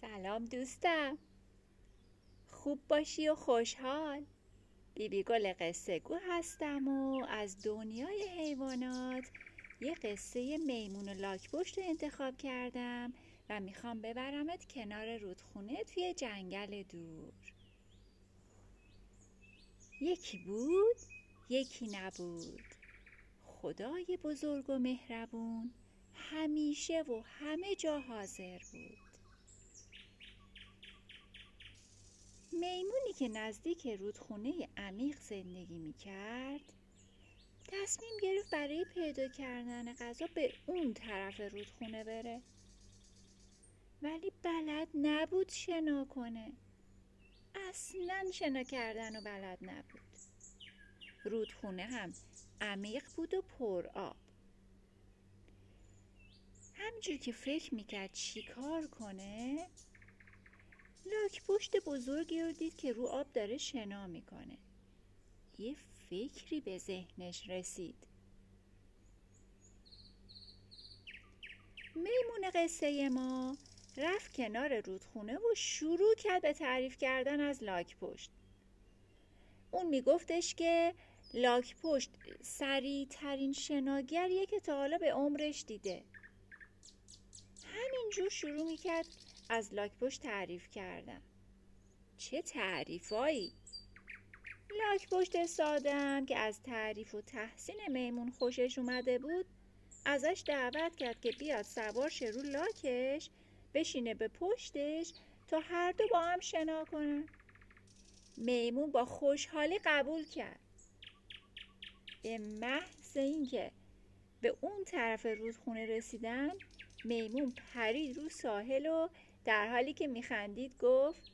سلام دوستم. خوب باشی و خوشحال. بیبی گل قصه گو هستم و از دنیای حیوانات یه قصه میمون و لاکپشت رو انتخاب کردم و می‌خوام ببرمت کنار رودخونه توی جنگل دور. یکی بود یکی نبود. خدای بزرگ و مهربون همیشه و همه جا حاضر بود. میمونی که نزدیک رودخونه عمیق زندگی می کرد تصمیم گرفت برای پیدا کردن غذا به اون طرف رودخونه بره. ولی بلد نبود شنا کنه. اصلا شنا کردن و بلد نبود. رودخونه هم عمیق بود و پر آب. همجور که فکر می‌کرد چیکار کنه لاک پشت بزرگی رو دید که رو آب داره شنا می‌کنه. یه فکری به ذهنش رسید. میمون قصه ما رفت کنار رودخونه و شروع کرد به تعریف کردن از لاک پشت. اون میگفتش که لاک پشت سریع ترین شناگریه که تا حالا به عمرش دیده. همینجور شروع می‌کرد از لاکپشت تعریف کردم. چه تعریفایی؟ لاکپشت سادم که از تعریف و تحسین میمون خوشش اومده بود ازش دعوت کرد که بیاد سوار شه رو لاکش بشینه به پشتش تا هر دو با هم شنا کنن. میمون با خوشحالی قبول کرد. به محض اینکه به اون طرف رودخونه رسیدن میمون پرید رو ساحل و در حالی که میخندید گفت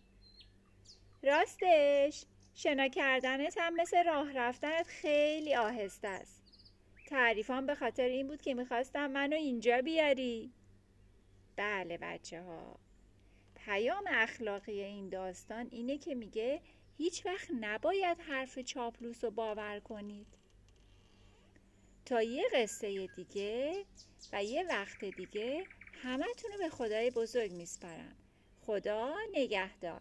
راستش شنا کردنت هم مثل راه رفتنت خیلی آهسته است. تعریفان به خاطر این بود که می‌خواستم منو اینجا بیاری. بله بچه ها پیام اخلاقی این داستان اینه که میگه هیچ وقت نباید حرف چاپلوس رو باور کنید. تا یه قصه دیگه و یه وقت دیگه همه به خدای بزرگ میسپارم. خدا نگهدار.